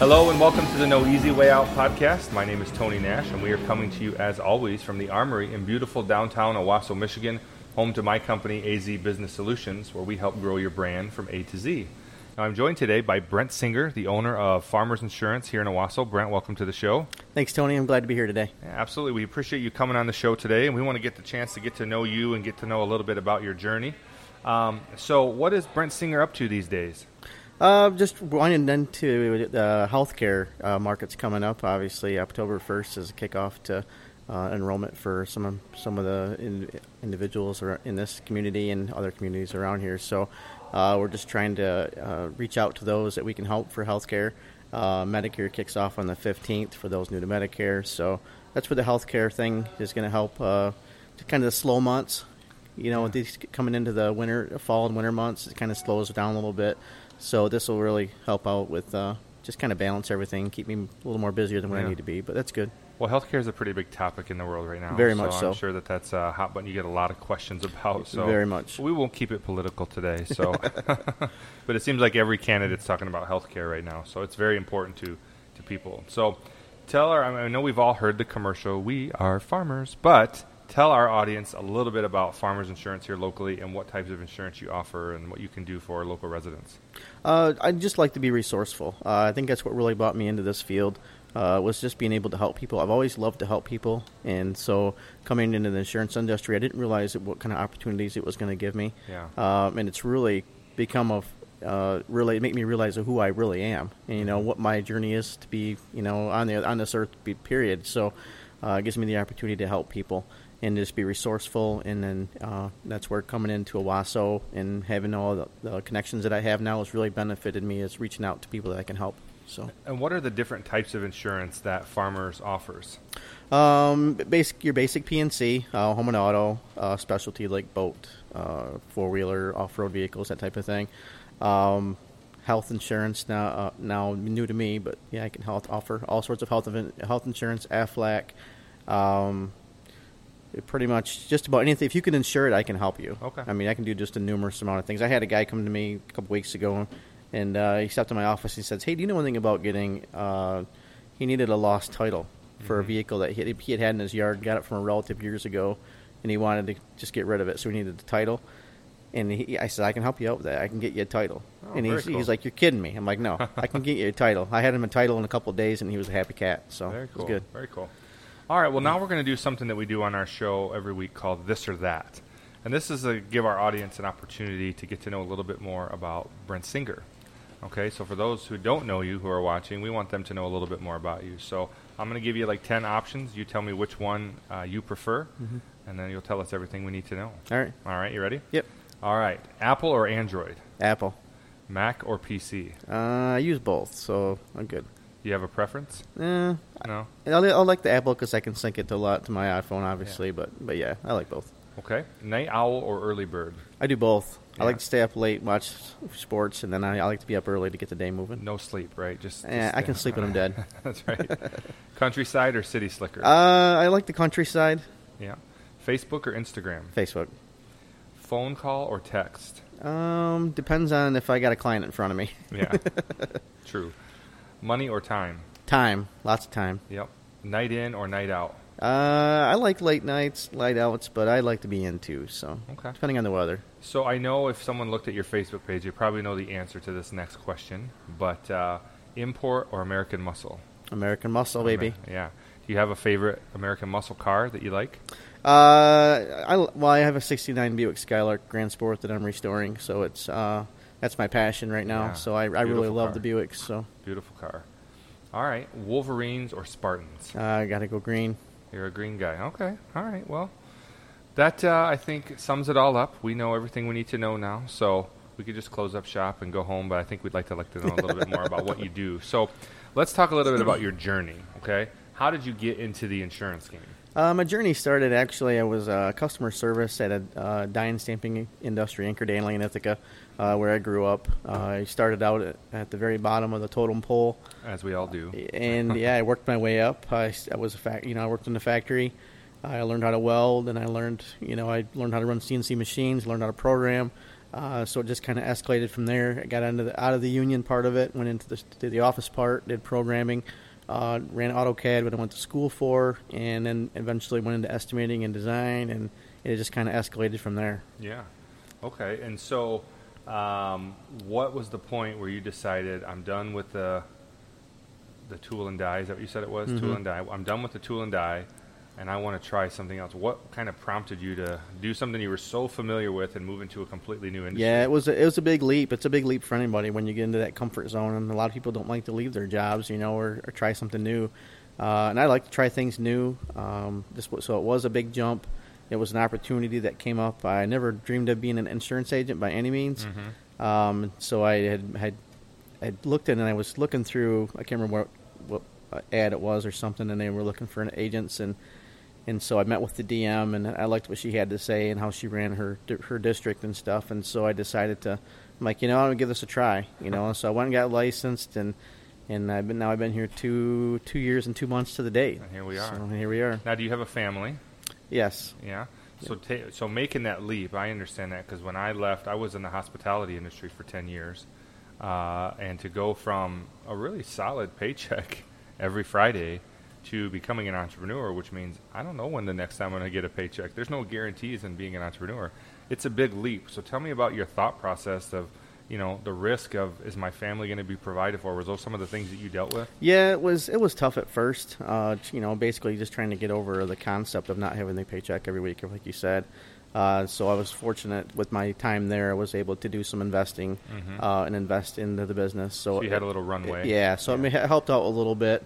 Hello and welcome to the No Easy Way Out podcast. My name is Tony Nash, and we are coming to you as always from the Armory in beautiful downtown Owosso, Michigan, home to my company AZ Business Solutions, where we help grow your brand from A to Z. I'm joined today by Brent Singer, the owner of Farmers Insurance here in Owosso. Brent, welcome to the show. Thanks, Tony. I'm glad to be here today. Yeah, absolutely, we appreciate you coming on the show today, and we want to get the chance to get to know you and get to know a little bit about your journey. Um, so, what is Brent Singer up to these days? Uh, just winding into the healthcare uh, markets coming up. Obviously, October 1st is a kickoff to uh, enrollment for some of, some of the in, individuals in this community and other communities around here. So, uh, we're just trying to uh, reach out to those that we can help for healthcare. Uh, Medicare kicks off on the 15th for those new to Medicare. So, that's where the healthcare thing is going to help. Uh, to kind of the slow months you know, these coming into the winter, fall and winter months, it kind of slows down a little bit. So this will really help out with uh, just kind of balance everything, keep me a little more busier than what Yeah. I need to be. But that's good. Well, healthcare is a pretty big topic in the world right now. Very much so. I'm sure that that's a hot button you get a lot of questions about. So Very much. We won't keep it political today. So, but it seems like every candidate's talking about healthcare right now. So it's very important to to people. So tell our. I, mean, I know we've all heard the commercial. We are farmers, but tell our audience a little bit about Farmers Insurance here locally and what types of insurance you offer and what you can do for local residents. Uh, I'd just like to be resourceful. Uh, I think that's what really brought me into this field. Uh, was just being able to help people. I've always loved to help people, and so coming into the insurance industry, I didn't realize what kind of opportunities it was going to give me. Yeah. Um, and it's really become of uh, really make me realize who I really am, and you know what my journey is to be, you know, on the on this earth. Be, period. So uh, it gives me the opportunity to help people and just be resourceful. And then uh, that's where coming into Owosso and having all the, the connections that I have now has really benefited me. Is reaching out to people that I can help. So. And what are the different types of insurance that Farmers offers? Um, basic your basic P&C, uh, home and auto, uh, specialty like boat, uh, four wheeler, off road vehicles, that type of thing. Um, health insurance now uh, now new to me, but yeah, I can health offer all sorts of health of health insurance, Aflac. Um, pretty much just about anything. If you can insure it, I can help you. Okay. I mean, I can do just a numerous amount of things. I had a guy come to me a couple weeks ago, and uh, he stopped in my office. And he says, "Hey, do you know anything about getting?" Uh, he needed a lost title for a vehicle that he, he had had in his yard. Got it from a relative years ago, and he wanted to just get rid of it, so he needed the title. And he, I said, "I can help you out with that. I can get you a title." Oh, and he's, cool. he's like, "You're kidding me." I'm like, "No, I can get you a title." I had him a title in a couple of days, and he was a happy cat. So Very it cool. was good. Very cool. All right. Well, now we're going to do something that we do on our show every week called This or That. And this is to give our audience an opportunity to get to know a little bit more about Brent Singer. Okay, so for those who don't know you who are watching, we want them to know a little bit more about you. So I'm going to give you like 10 options. You tell me which one uh, you prefer, and then you'll tell us everything we need to know. All right. All right, you ready? Yep. All right. Apple or Android? Apple. Mac or PC? Uh, I use both, so I'm good. You have a preference? Eh, No? I, I like the Apple because I can sync it to a lot to my iPhone, obviously. But but yeah, I like both. Okay. Night owl or early bird? I do both. Yeah. I like to stay up late, watch sports, and then I, I like to be up early to get the day moving. No sleep, right? Just, Eh, just I can sleep when I'm dead. That's right. Countryside or city slicker? Uh, I like the countryside. yeah. Facebook or Instagram? Facebook. Phone call or text? Um, depends on if I got a client in front of me. Yeah. True. Money or time? Time, lots of time. Yep. Night in or night out? Uh, I like late nights, light outs, but I like to be in too. So Okay. depending on the weather. So I know if someone looked at your Facebook page, you probably know the answer to this next question. But uh, import or American muscle? American Muscle, baby. Yeah. Do you have a favorite American muscle car that you like? Uh, I well, I have a '69 Buick Skylark Grand Sport that I'm restoring, so it's uh, that's my passion right now. Yeah, So I, I really love car. the Buicks. So Beautiful car. All right. Wolverines or Spartans? uh, I got to go green. You're a green guy. Okay. All right. Well, that uh, I think sums it all up. We know everything we need to know now, so we could just close up shop and go home. But I think we'd like to like to know a little bit more about what you do. So, let's talk a little bit about your journey. Okay. How did you get into the insurance game? Uh, my journey started actually. I was uh, customer service at a uh, dye and stamping industry, Anchor Daily in Ithaca. Uh, where I grew up. Uh, I started out at, at the very bottom of the totem pole, As we all do. and yeah, I worked my way up. I was a fac- you know, I worked in the factory. I learned how to weld, and I learned, you know, I learned how to run CNC machines, learned how to program. Uh, so it just kind of escalated from there. I got into the, out of the union part of it, went into the, the office part, did programming, uh, ran AutoCAD, what I went to school for, and then eventually went into estimating and design, and it just kind of escalated from there. Yeah. Okay. And so, um, what was the point where you decided I'm done with the the tool and die? Is that what you said it was? Tool Mhm. and die. I'm done with the tool and die, and I want to try something else. What kind of prompted you to do something you were so familiar with and move into a completely new industry? Yeah, it was a, it was a big leap. It's a big leap for anybody when you get into that comfort zone, and a lot of people don't like to leave their jobs, you know, or, or try something new. Uh, and I like to try things new. Um, this so it was a big jump. It was an opportunity that came up. I never dreamed of being an insurance agent by any means. Mhm. Um, so I had had I looked at it and I was looking through. I can't remember what, what ad it was or something, and they were looking for an agents and and so I met with the DM and I liked what she had to say and how she ran her her district and stuff. And so I decided to, I'm like, you know, I'm gonna give this a try. You know, so I went and got licensed and and I've been now I've been here two two years and two months to the date. And here we are. So here we are. Now, do you have a family? Yes. Yeah. So, ta- so making that leap, I understand that because when I left, I was in the hospitality industry for ten years, uh, and to go from a really solid paycheck every Friday to becoming an entrepreneur, which means I don't know when the next time I'm going to get a paycheck. There's no guarantees in being an entrepreneur. It's a big leap. So tell me about your thought process of, you know, the risk of is my family going to be provided for? Was those some of the things that you dealt with? Yeah, it was it was tough at first. Uh, you know, basically just trying to get over the concept of not having the paycheck every week, like you said. Uh, so I was fortunate with my time there. I was able to do some investing Mhm. uh, and invest into the business. So, So you had a little runway. Yeah, so it Yeah. ma- helped out a little bit.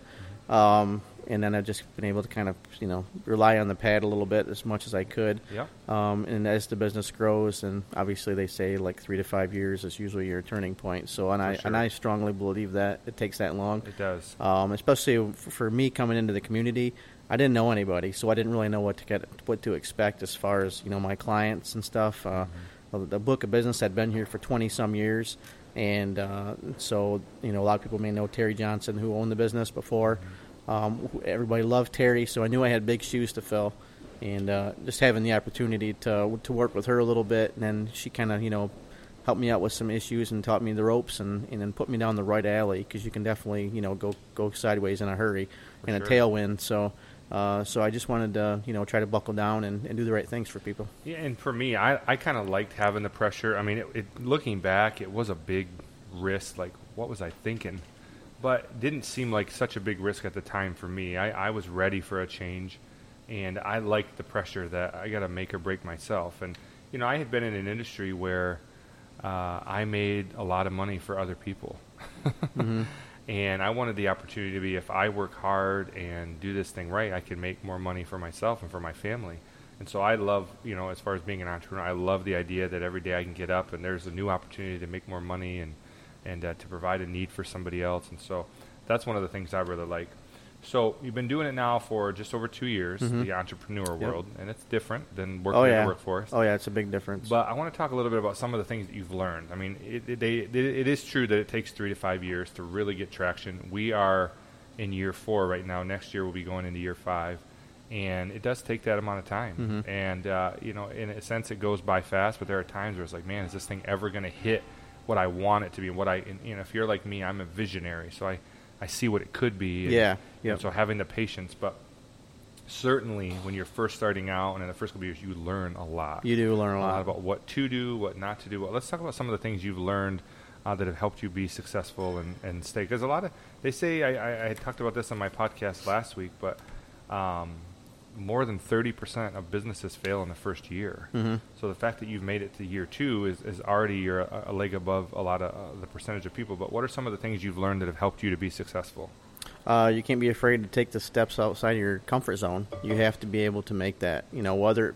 Um, and then I've just been able to kind of you know rely on the pad a little bit as much as I could. Yep. Um, and as the business grows, and obviously they say like three to five years is usually your turning point. So and I For and. I strongly believe that it takes that long. It does. Um, especially for me coming into the community, I didn't know anybody, so I didn't really know what to get, what to expect as far as you know my clients and stuff. Uh, Mm-hmm. The book of business had been here for twenty some years, and uh, so you know a lot of people may know Terry Johnson who owned the business before. Um, everybody loved Terry, so I knew I had big shoes to fill, and uh, just having the opportunity to to work with her a little bit, and then she kind of you know helped me out with some issues and taught me the ropes and, and then put me down the right alley because you can definitely you know go go sideways in a hurry For in sure. a tailwind. So uh, so I just wanted to you know try to buckle down and, and do the right things for people. Yeah, and for me, I, I kind of liked having the pressure. I mean, it, it, looking back, it was a big risk. Like, what was I thinking? But didn't seem like such a big risk at the time for me. I, I was ready for a change, and I liked the pressure that I got to make or break myself. And, you know, I had been in an industry where uh, I made a lot of money for other people. And I wanted the opportunity to be if I work hard and do this thing right, I can make more money for myself and for my family. And so I love, you know, as far as being an entrepreneur, I love the idea that every day I can get up and there's a new opportunity to make more money and and uh, to provide a need for somebody else. And so that's one of the things I really like. So you've been doing it now for just over two years, in the entrepreneur world, and it's different than working Mm-hmm. oh in the workforce. oh yeah, it's a big difference. But I want to talk a little bit about some of the things that you've learned. I mean, it, it, they, it, it is true that it takes three to five years to really get traction. We are in year four right now. Next year we'll be going into year five, and it does take that amount of time. Mhm. And uh, you know, in a sense, it goes by fast. But there are times where it's like, man, is this thing ever going to hit what I want it to be? What I, and, you know, if you're like me, I'm a visionary, so I, I see what it could be. And, Yeah, and yep. so having the patience, but certainly when you're first starting out and in the first couple years, you learn a lot you do learn a a lot. lot about what to do, what not to do. Well, let's talk about some of the things you've learned uh, that have helped you be successful and, and stay. Because a lot of they say I, I, I talked about this on my podcast last week, but um, more than thirty percent of businesses fail in the first year. Mhm. So the fact that you've made it to year two is, is already you're a, a leg above a lot of uh, the percentage of people. But what are some of the things you've learned that have helped you to be successful? Uh, you can't be afraid to take the steps outside of your comfort zone. You have to be able to make that. You know, whether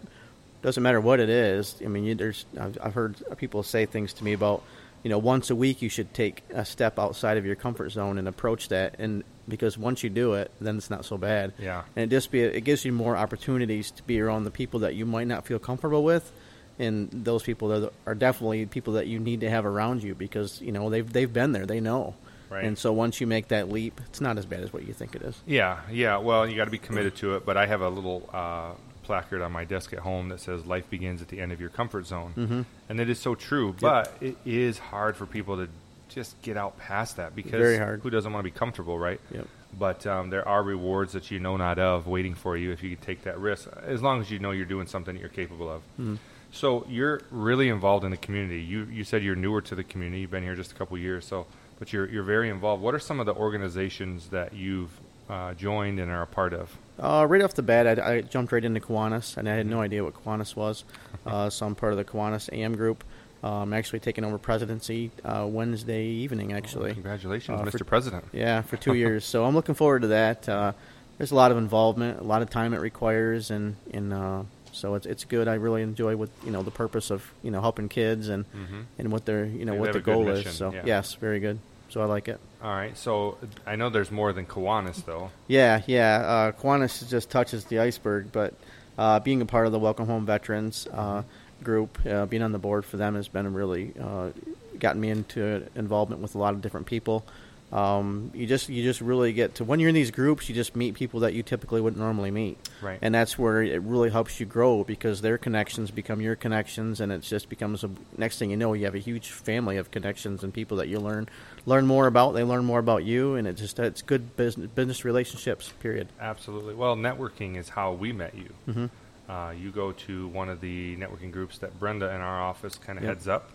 doesn't matter what it is. I mean, you, there's I've, I've heard people say things to me about, you know, once a week you should take a step outside of your comfort zone and approach that. And because once you do it, then it's not so bad. Yeah. And it just be it gives you more opportunities to be around the people that you might not feel comfortable with, and those people are, are definitely people that you need to have around you because you know they've they've been there, they know, Right. and so once you make that leap, it's not as bad as what you think it is. Yeah, yeah. Well, you got to be committed to it. But I have a little uh, placard on my desk at home that says "Life begins at the end of your comfort zone," mm-hmm. and it is so true. But it is hard for people to just get out past that because who doesn't want to be comfortable, right? Yep. But um, there are rewards that you know not of waiting for you if you take that risk, as long as you know you're doing something that you're capable of. Mm-hmm. So you're really involved in the community. You you said you're newer to the community. You've been here just a couple years, so but you're you're very involved. What are some of the organizations that you've uh, joined and are a part of? Uh, right off the bat, I, I jumped right into Kiwanis, and I had no idea what Kiwanis was. Uh, so I'm part of the Kiwanis AM group. Uh, I'm actually taking over presidency uh, Wednesday evening, actually. Congratulations, Uh, Mr. for- President. Yeah, for two years. So I'm looking forward to that. Uh, there's a lot of involvement, a lot of time it requires, and and uh, so it's it's good. I really enjoy what you know the purpose of you know helping kids and Mhm. and what their you know They what the goal mission, is. So yeah. yes, very good. So I like it. All right, so I know there's more than Kiwanis, though. Yeah, yeah. Uh, Kiwanis just touches the iceberg, but uh, being a part of the Welcome Home Veterans uh, group, uh, being on the board for them has been really uh, gotten me into involvement with a lot of different people. Um, you just you just really get to when you're in these groups, you just meet people that you typically wouldn't normally meet, Right. and that's where it really helps you grow because their connections become your connections, and it just becomes a next thing you know, you have a huge family of connections and people that you learn learn more about. They learn more about you, and it just it's good business business relationships. Period. Absolutely. Well, networking is how we met you. Mm-hmm. Uh, you go to one of the networking groups that Brenda in our office kind of Yep. heads up,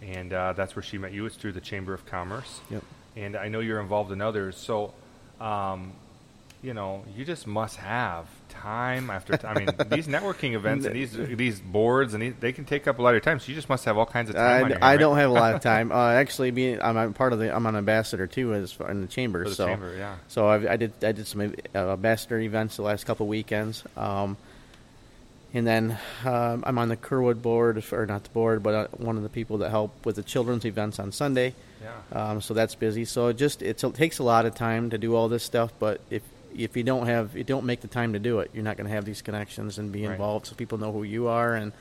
and uh, that's where she met you. It's through the Chamber of Commerce. Yep. And I know you're involved in others, so um, you know you just must have time after time. I mean, these networking events and these these boards and these, they can take up a lot of your time. So you just must have all kinds of time. I, on your I hand, don't have a lot of time. Uh, actually, being I'm, I'm part of the I'm an ambassador too as far- in the chamber. For the so chamber, yeah. so I, I did I did some uh, ambassador events the last couple weekends. Um, and then um, I'm on the Kerwood board, or not the board, but uh, one of the people that help with the children's events on Sunday. Yeah. Um, so that's busy. So it just it's, it takes a lot of time to do all this stuff. But if if you don't have you don't make the time to do it, you're not going to have these connections and be Right. involved, so people know who you are and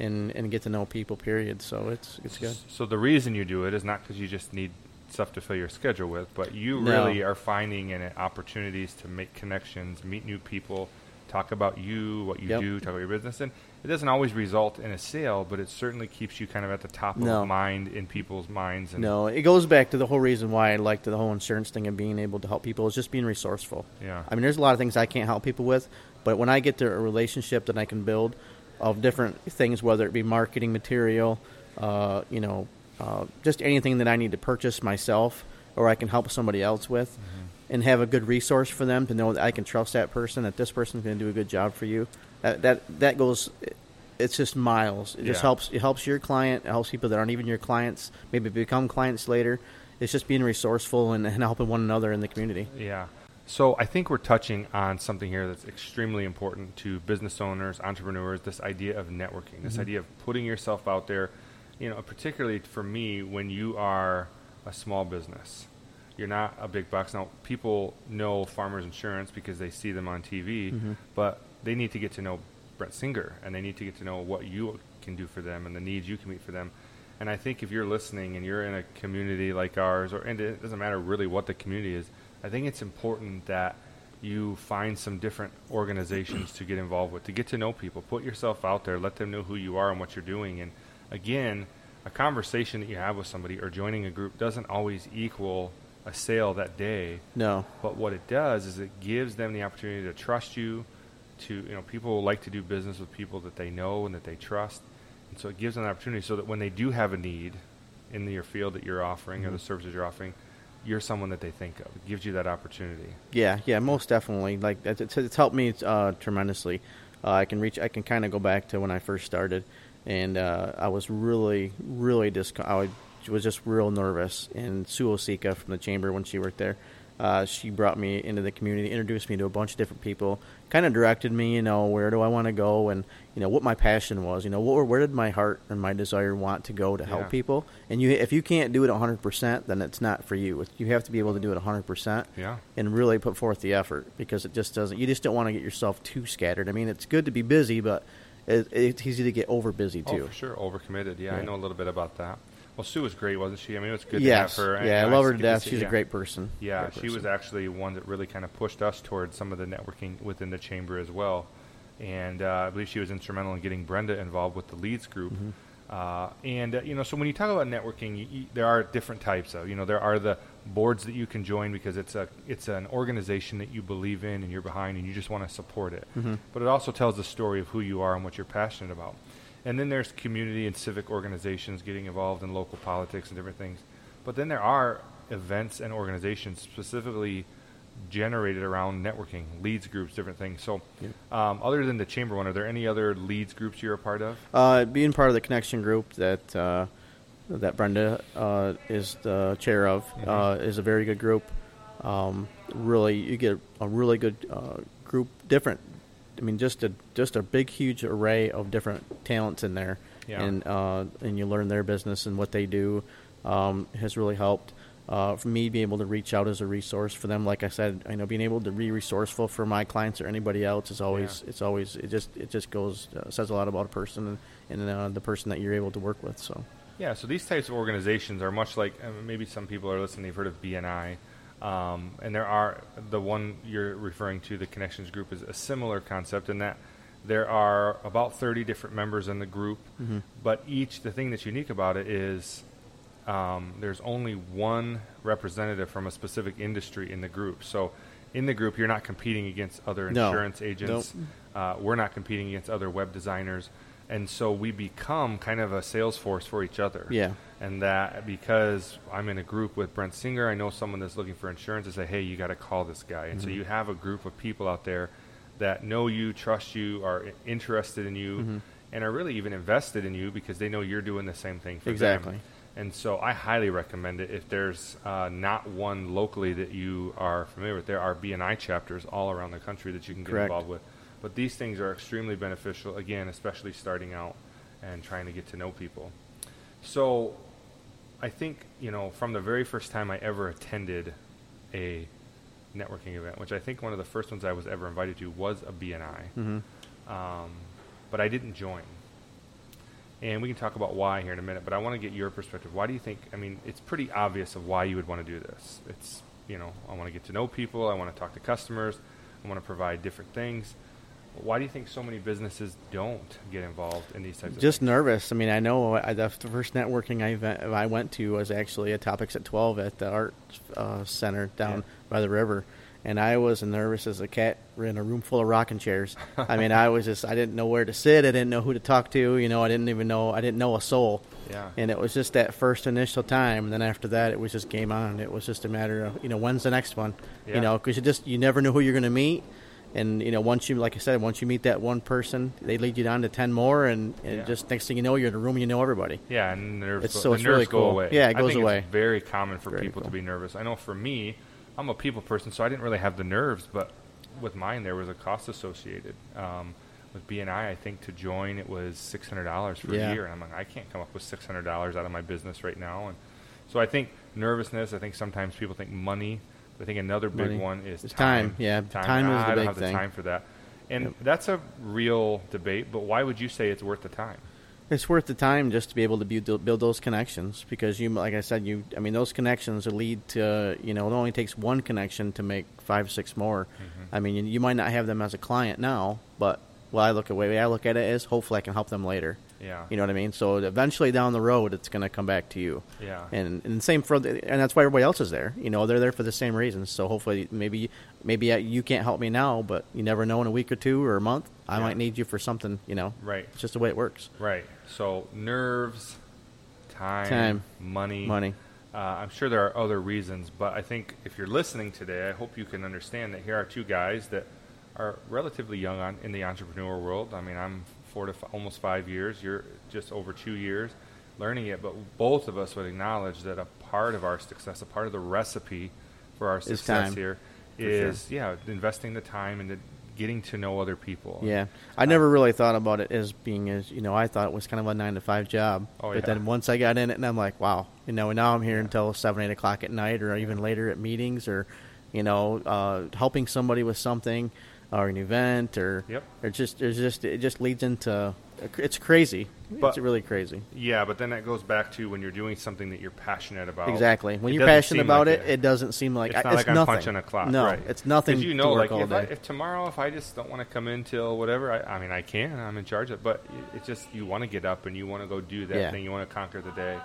and and get to know people. Period. So it's it's good. So the reason you do it is not because you just need stuff to fill your schedule with, but you No. really are finding in it opportunities to make connections, meet new people, talk about you, what you Yep. do, talk about your business, and it doesn't always result in a sale, but it certainly keeps you kind of at the top No. of mind in people's minds. And No, it goes back to the whole reason why I liked the whole insurance thing and being able to help people is just being resourceful. Yeah. I mean, there's a lot of things I can't help people with, but when I get to a relationship that I can build of different things, whether it be marketing material, uh, you know, uh, just anything that I need to purchase myself or I can help somebody else with, Mm-hmm. And have a good resource for them to know that I can trust that person, that this person's going to do a good job for you. That that that goes. It's just miles. It just helps. It helps your client. It helps people that aren't even your clients. Maybe become clients later. It's just being resourceful and, and helping one another in the community. Yeah. So I think we're touching on something here that's extremely important to business owners, entrepreneurs. This idea of networking, this mm-hmm. idea of putting yourself out there. You know, particularly for me, when you are a small business, you're not a big box. Now, people know Farmers Insurance because they see them on TV, mm-hmm. but they need to get to know Brent Singer, and they need to get to know what you can do for them and the needs you can meet for them. And I think if you're listening and you're in a community like ours, or and it doesn't matter really what the community is, I think it's important that you find some different organizations to get involved with, to get to know people, put yourself out there, let them know who you are and what you're doing. And again, a conversation that you have with somebody or joining a group doesn't always equal a sale that day. No. But what it does is it gives them the opportunity to trust you. To you know, people like to do business with people that they know and that they trust, and so it gives them an opportunity so that when they do have a need in your field that you're offering or the services you're offering, you're someone that they think of. It gives you that opportunity. Yeah, yeah, most definitely. Like it's, it's, it's helped me uh, tremendously. Uh, I can reach. I can kind of go back to when I first started, and uh, I was really, really dis. I would- was just real nervous. And Sue Osika from the chamber when she worked there, uh, she brought me into the community, introduced me to a bunch of different people, kind of directed me. You know, where do I want to go, and you know what my passion was. You know, what, where did my heart and my desire want to go to help Yeah. people. And you, if you can't do it 100, percent then it's not for you. You have to be able to do it 100 percent Yeah. and really put forth the effort because it just doesn't. You just don't want to get yourself too scattered. I mean, it's good to be busy, but it, it's easy to get over busy Oh, too. for sure, overcommitted. Yeah, I know a little bit about that. Well, Sue was great, wasn't she? I mean, it was good yes, to have her. yeah, I love her to death. She's yeah. a great person. Yeah, Great she was actually one that really kind of pushed us towards some of the networking within the chamber as well. And uh, I believe she was instrumental in getting Brenda involved with the leads group. Mm-hmm. Uh, and uh, you know, so when you talk about networking, you, you, there are different types of. You know, there are the boards that you can join because it's a it's an organization that you believe in and you're behind and you just want to support it. Mm-hmm. But it also tells the story of who you are and what you're passionate about. And then there's community and civic organizations getting involved in local politics and different things. But then there are events and organizations specifically generated around networking, leads groups, different things. So, um, other than the chamber one, are there any other leads groups you're a part of? Uh, being part of the connection group that uh, that Brenda uh, is the chair of Mm-hmm. uh, is a very good group. Um, really, you get a really good uh, group. Different, I mean, just a just a big, huge array of different talents in there, Yeah. and uh, and you learn their business and what they do. Um, has really helped. Uh, for me, being able to reach out as a resource for them, like I said, I know being able to be resourceful for my clients or anybody else is always Yeah. it's always it just it just goes uh, says a lot about a person and, and uh, the person that you're able to work with. So Yeah, so these types of organizations are much like uh, maybe some people are listening. They've heard of BNI, um, and there are the one you're referring to, the Connections Group, is a similar concept in that there are about 30 different members in the group, but each the thing that's unique about it is um, there's only one representative from a specific industry in the group. So in the group, you're not competing against other No. insurance agents. Uh, we're not competing against other web designers. And so we become kind of a sales force for each other. Yeah. And that because I'm in a group with Brent Singer, I know someone that's looking for insurance. I say, hey, you got to call this guy. And so Mm-hmm. you have a group of people out there that know you, trust you, are interested in you, Mm-hmm. and are really even invested in you because they know you're doing the same thing for Exactly. them. And so I highly recommend it. If there's uh, not one locally that you are familiar with, there are BNI chapters all around the country that you can get Correct. involved with. But these things are extremely beneficial, again, especially starting out and trying to get to know people. So I think, you know, from the very first time I ever attended a networking event, which I think one of the first ones I was ever invited to was a BNI, Mm-hmm. um, but I didn't join. And we can talk about why here in a minute, but I want to get your perspective. Why do you think? I mean, it's pretty obvious of why you would want to do this. It's, you know, I want to get to know people, I want to talk to customers, I want to provide different things. Why do you think so many businesses don't get involved in these types of just nervous. I mean, I know I, the first networking I, event, I went to was actually a Topics at 12 at the Art uh, Center down Yeah. by the river. And I was as nervous as a cat in a room full of rocking chairs. I mean, I was just, I didn't know where to sit. I didn't know who to talk to. You know, I didn't even know, I didn't know a soul. Yeah. And it was just that first initial time. And then after that, it was just game on. It was just a matter of, you know, when's the next one? Yeah. You know, because you just, you never know who you're going to meet. And, you know, once you, like I said, once you meet that one person, they lead you down to 10 more. And, and Yeah. just next thing you know, you're in a room you know everybody. Yeah, and nerves, It's- so the it's nerves really go cool. away. Yeah, it I goes think away. It's very common for Very people to be nervous. I know for me, I'm a people person, so I didn't really have the nerves, but with mine, there was a cost associated. Um, with BNI, I think to join it was six hundred dollars for Yeah. a year, and I'm like, I can't come up with six hundred dollars out of my business right now. And so I think nervousness. I think sometimes people think money. I think another big Money. one is It's time. time. Yeah, time is Ah, the I don't big have the thing. time for that, and Yep. that's a real debate. But why would you say it's worth the time? It's worth the time just to be able to build, build those connections because you, like I said, you. I mean, those connections lead to you know it only takes one connection to make five, six more. Mm-hmm. I mean, you, you might not have them as a client now, but well, I look at way I look at it is hopefully I can help them later. Yeah. You know what I mean? So eventually down the road, it's going to come back to you. Yeah. And and same for and that's why everybody else is there. You know, they're there for the same reasons. So hopefully, maybe maybe you can't help me now, but you never know in a week or two or a month, I Yeah. might need you for something. You know, Right. It's just the way it works. Right. So nerves, time, Time, money. Money. Uh, I'm sure there are other reasons, but I think if you're listening today, I hope you can understand that here are two guys that are relatively young on, in the entrepreneur world. I mean, I'm four to f- almost five years. You're just over two years learning it, but both of us would acknowledge that a part of our success, a part of the recipe for our success here, sure. yeah, investing the time into getting to know other people. Yeah, I never really thought about it as being as you know. I thought it was kind of a nine to five job. Oh, but yeah. then once I got in it, and I'm like, wow, you know. Now I'm here until seven, eight o'clock at night, or even later at meetings, or you know, uh, helping somebody with something. Or an event or Yep. or just there's just it just leads into it's crazy. But- it's really crazy. Yeah, but then that goes back to when you're doing something that you're passionate about. Exactly. When it you're passionate about like it, it doesn't seem like it's I- not like I'm nothing. punching a clock. No, right. it's nothing. you know, like if, I, if tomorrow, if I just don't want to come in till whatever, I, I mean, I can. I'm in charge of it. But it- it's just you want to get up and you want to go do that Yeah. thing. You want to conquer the day.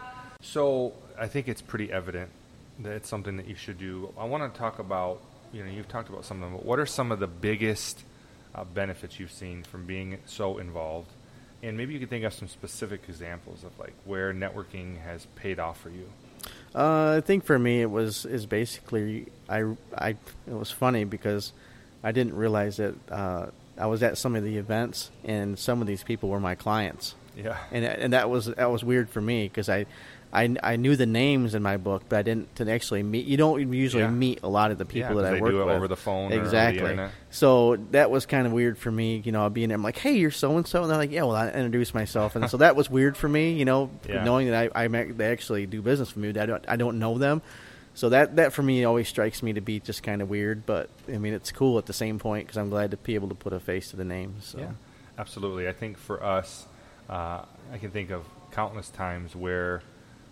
So I think it's pretty evident that it's something that you should do. I want to talk about. You know, you've talked about some of them. But what are some of the biggest uh, benefits you've seen from being so involved? And maybe you could think of some specific examples of like where networking has paid off for you. Uh, I think for me it was is basically I I it was funny because I didn't realize that uh, I was at some of the events and some of these people were my clients Yeah. and and that was that was weird for me because I, I I knew the names in my book but I didn't to actually meet you don't usually Yeah. meet a lot of the Yeah, that I work with over the phone or the exactly internet. so that was kind of weird for me you know being there I'm like hey you're so and so and they're like yeah well I introduced myself and so that was weird for me you know Yeah. knowing that I, I they actually do business with me I don't I don't know them so that that for me always strikes me to be just kind of weird but I mean it's cool at the same point because I'm glad to be able to put a face to the name so Yeah, absolutely. I think for us, uh, I can think of countless times where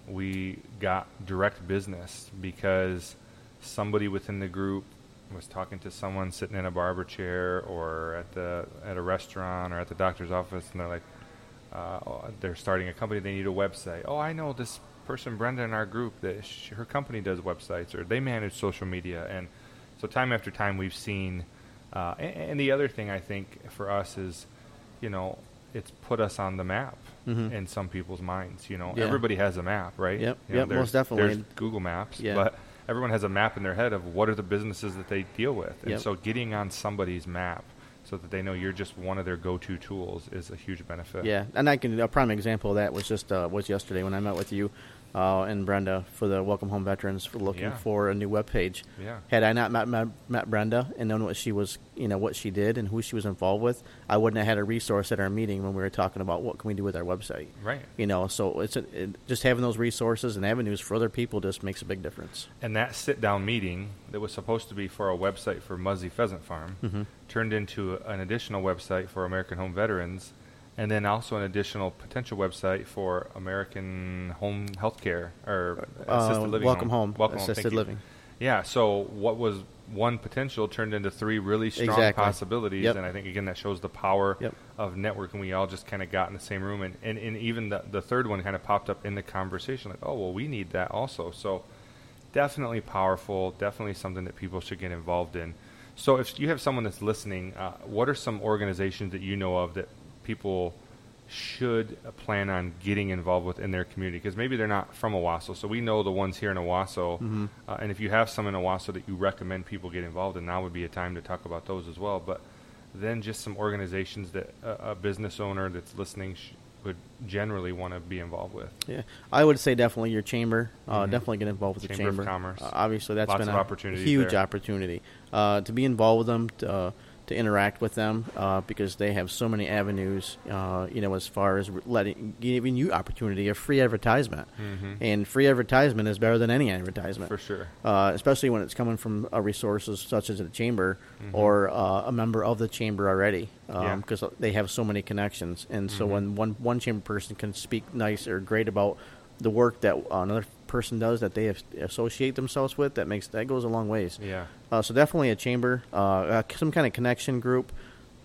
we got direct business because somebody within the group was talking to someone sitting in a barber chair or at the at a restaurant or at the doctor's office, and they're like, uh, oh, they're starting a company, they need a website. Oh, I know this person, Brenda, in our group that sh- her company does websites or they manage social media, and so time after time we've seen. Uh, and, and the other thing I think for us is, you know, it's put us on the map Mhm. in some people's minds. You know, Yeah. everybody has a map, right? Yep, You know, yep, most definitely. There's Google Maps, Yeah. but everyone has a map in their head of what are the businesses that they deal with, and Yep. so getting on somebody's map so that they know you're just one of their go-to tools is a huge benefit. Yeah, and I can a prime example of that was just uh, was yesterday when I met with you uh, and Brenda for the Welcome Home Veterans for looking Yeah. for a new webpage. Yeah. Had I not met, met met Brenda and known what she was, you know, what she did and who she was involved with, I wouldn't have had a resource at our meeting when we were talking about what can we do with our website. Right. You know, so it's a, it, just having those resources and avenues for other people just makes a big difference. And that sit-down meeting that was supposed to be for a website for Muzzy Pheasant Farm Mhm. turned into an additional website for American Home Veterans, and then also an additional potential website for American Home Healthcare or assisted Uh, living. Welcome Home, Welcome assisted you. living. Yeah. So what was one potential turned into three really strong Exactly. possibilities, Yep. and I think again that shows the power Yep. of networking. We all just kind of got in the same room, and, and, and even the the third one kind of popped up in the conversation, like, oh well, we need that also. So definitely powerful, definitely something that people should get involved in. So if you have someone that's listening, uh, what are some organizations that you know of that people should plan on getting involved with in their community? Because maybe they're not from Owosso, so we know the ones here in Owosso. Mm-hmm. Uh, and if you have some in Owosso that you recommend people get involved in, now would be a time to talk about those as well. But then just some organizations that a, a business owner that's listening sh- would generally want to be involved with. Yeah, I would say definitely your chamber. Uh, Mhm. Definitely get involved with Chamber of the chamber. Commerce. Uh, obviously, that's Lots been of a huge there. opportunity uh, to be involved with them, to, uh, to interact with them, uh, because they have so many avenues. Uh, you know, as far as letting giving you opportunity of free advertisement, Mhm. and free advertisement is better than any advertisement For sure. uh, especially when it's coming from uh, resources such as the chamber Mhm. or uh, a member of the chamber already, Yeah. because they have so many connections. And so Mhm. when one one chamber person can speak nice or great about the work that another person does that they associate themselves with, that makes that goes a long ways. Yeah. Uh, so definitely a chamber, uh, uh, some kind of connection group.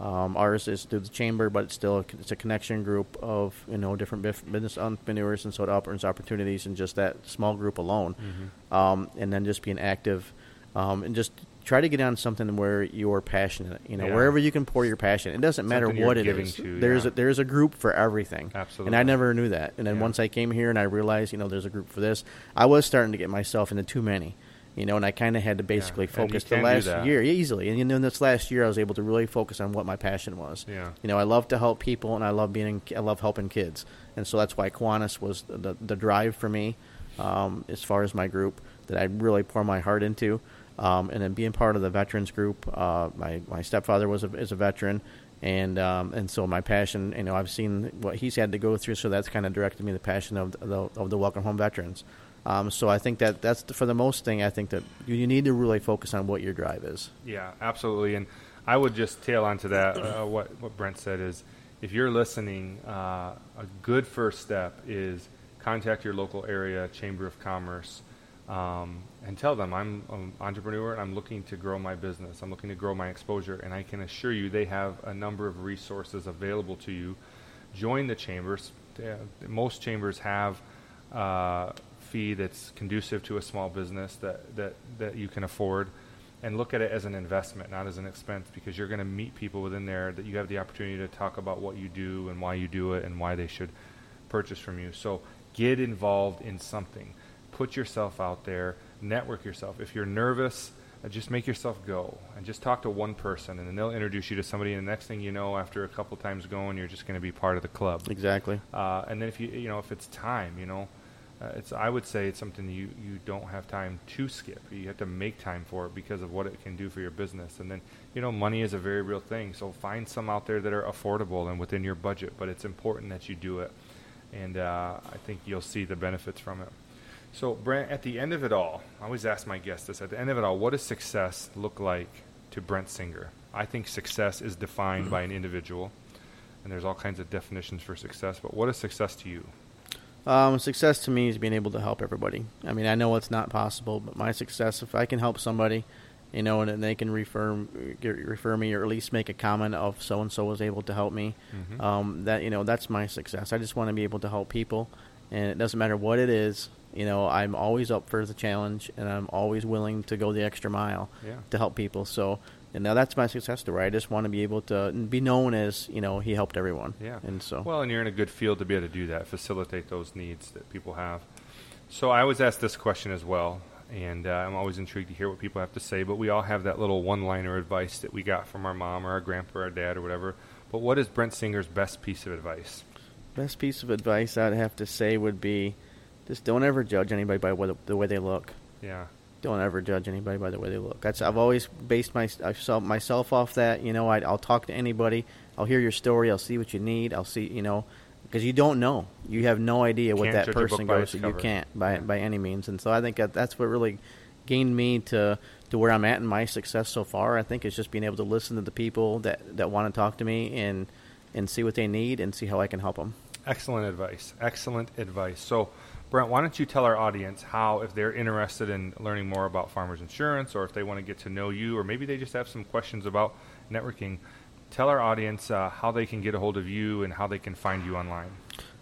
Um, ours is through the chamber, but it's still a, it's a connection group of you know different business entrepreneurs, and so it opens opportunities in just that small group alone. Mhm. Um, and then just being active, um, and just try to get on something where you're passionate. You know, Yeah. wherever you can pour your passion. It doesn't matter Something what it is. to, there's yeah. a, there's a group for everything. Absolutely. And I never knew that. And then Yeah. once I came here and I realized, you know, there's a group for this, I was starting to get myself into too many. You know, and I kind of had to basically focus the last year easily. And you know, this last year, I was able to really focus on what my passion was. Yeah. You know, I love to help people, and I love being, I love helping kids, and so that's why Kiwanis was the the drive for me, um, as far as my group that I really pour my heart into, um, and then being part of the veterans group. Uh, my my stepfather was a, is a veteran, and um, and so my passion, you know, I've seen what he's had to go through, so that's kind of directed me the passion of the of the Welcome Home veterans. Um, so I think that that's the, for the most thing. I think that you, need to really focus on what your drive is. Yeah, absolutely. And I would just tail onto that. Uh, what what Brent said is, if you're listening, uh, a good first step is contact your local area chamber of commerce um, and tell them I'm an entrepreneur and I'm looking to grow my business. I'm looking to grow my exposure, and I can assure you they have a number of resources available to you. Join the chambers. Uh, most chambers have a fee that's conducive to a small business that, that, that you can afford and look at it as an investment, not as an expense, because you're going to meet people within there that you have the opportunity to talk about what you do and why you do it and why they should purchase from you. So get involved in something. Put yourself out there, network yourself. If you're nervous, uh, just make yourself go and just talk to one person, and then they'll introduce you to somebody. And the next thing you know, after a couple times going, you're just going to be part of the club. Exactly. Uh, and then if you you know if it's time, you know, uh, it's I would say it's something you you don't have time to skip. You have to make time for it because of what it can do for your business. And then you know money is a very real thing. So find some out there that are affordable and within your budget. But it's important that you do it, and uh, I think you'll see the benefits from it. So Brent, at the end of it all, I always ask my guests this: at the end of it all, what does success look like to Brent Singer? I think success is defined by an individual, and there's all kinds of definitions for success. But what is success to you? Um, success to me is being able to help everybody. I mean, I know it's not possible, but my success, if I can help somebody, you know, and, then they can refer get- refer me or at least make a comment of so and so was able to help me, Mhm. um, that you know, that's my success. I just want to be able to help people, and it doesn't matter what it is. You know, I'm always up for the challenge, and I'm always willing to go the extra mile Yeah. to help people. So, and now that's my success story. I just want to be able to be known as you know he helped everyone. Yeah. and so Well, and you're in a good field to be able to do that, facilitate those needs that people have. So I always ask this question as well, and uh, I'm always intrigued to hear what people have to say. But we all have that little one-liner advice that we got from our mom or our grandpa or our dad or whatever. But what is Brent Singer's best piece of advice? Best piece of advice I'd have to say would be just don't ever judge anybody by what, the way they look. Yeah. Don't ever judge anybody by the way they look. That's I've always based my, myself myself off that. You know, I, I'll talk to anybody. I'll hear your story. I'll see what you need. I'll see you know because you don't know. You have no idea what that judge a book person goes through. You can't by Yeah. by any means. And so I think that that's what really gained me to to where I'm at in my success so far. I think is just being able to listen to the people that that want to talk to me and and see what they need and see how I can help them. Excellent advice. Excellent advice. So, Brent, why don't you tell our audience how, if they're interested in learning more about farmers insurance, or if they want to get to know you, or maybe they just have some questions about networking, tell our audience uh, how they can get a hold of you and how they can find you online.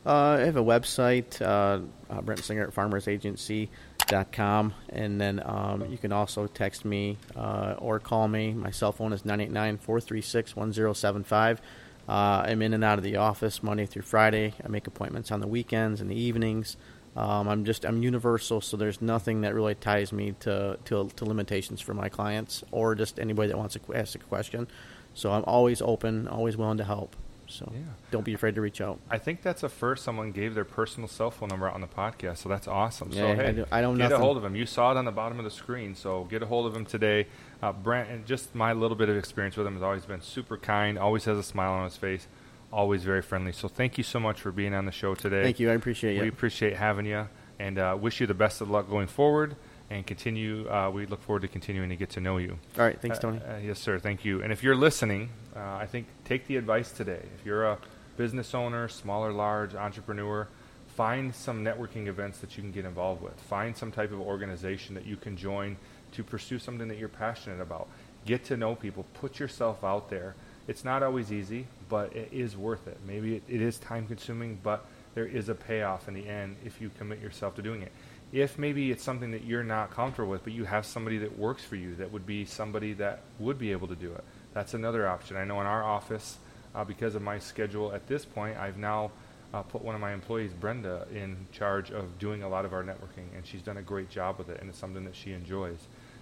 Uh, I have a website, uh, uh, Brent Singer at farmersagency.com, and then um, you can also text me uh, or call me. My cell phone is 989 436 1075. Uh, I'm in and out of the office Monday through Friday. I make appointments on the weekends and the evenings. Um, I'm just I'm universal, so there's nothing that really ties me to, to to limitations for my clients or just anybody that wants to ask a question. So I'm always open, always willing to help. So Yeah. don't be afraid to reach out. I think that's the first someone gave their personal cell phone number out on the podcast, so that's awesome. so hey, I do- I know get a hold of him. You saw it on the bottom of the screen, so get a hold of him today. Uh, Brent, and just my little bit of experience with him has always been super kind, always has a smile on his face, always very friendly. So thank you so much for being on the show today. Thank you. I appreciate you. We appreciate having you, and uh, wish you the best of luck going forward. And continue. Uh, we look forward to continuing to get to know you. All right. Thanks, Uh, Tony. uh, yes, sir. Thank you. And if you're listening, uh, I think take the advice today. If you're a business owner, small or large, entrepreneur, find some networking events that you can get involved with. Find some type of organization that you can join to pursue something that you're passionate about. Get to know people. Put yourself out there. It's not always easy, but it is worth it. Maybe it, it is time consuming, but there is a payoff in the end if you commit yourself to doing it if maybe it's something that you're not comfortable with, but you have somebody that works for you that would be somebody that would be able to do it, that's another option. I know in our office, uh, because of my schedule at this point, I've now uh, put one of my employees, Brenda, in charge of doing a lot of our networking, and she's done a great job with it, and it's something that she enjoys.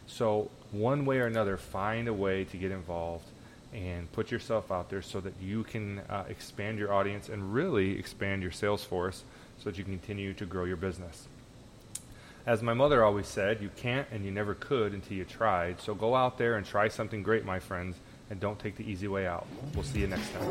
So, one way or another, find a way to get involved and put yourself out there so that you can uh, expand your audience and really expand your sales force so that you can continue to grow your business. As my mother always said, you can't and you never could until you tried. So go out there and try something great, my friends, and don't take the easy way out. We'll see you next time.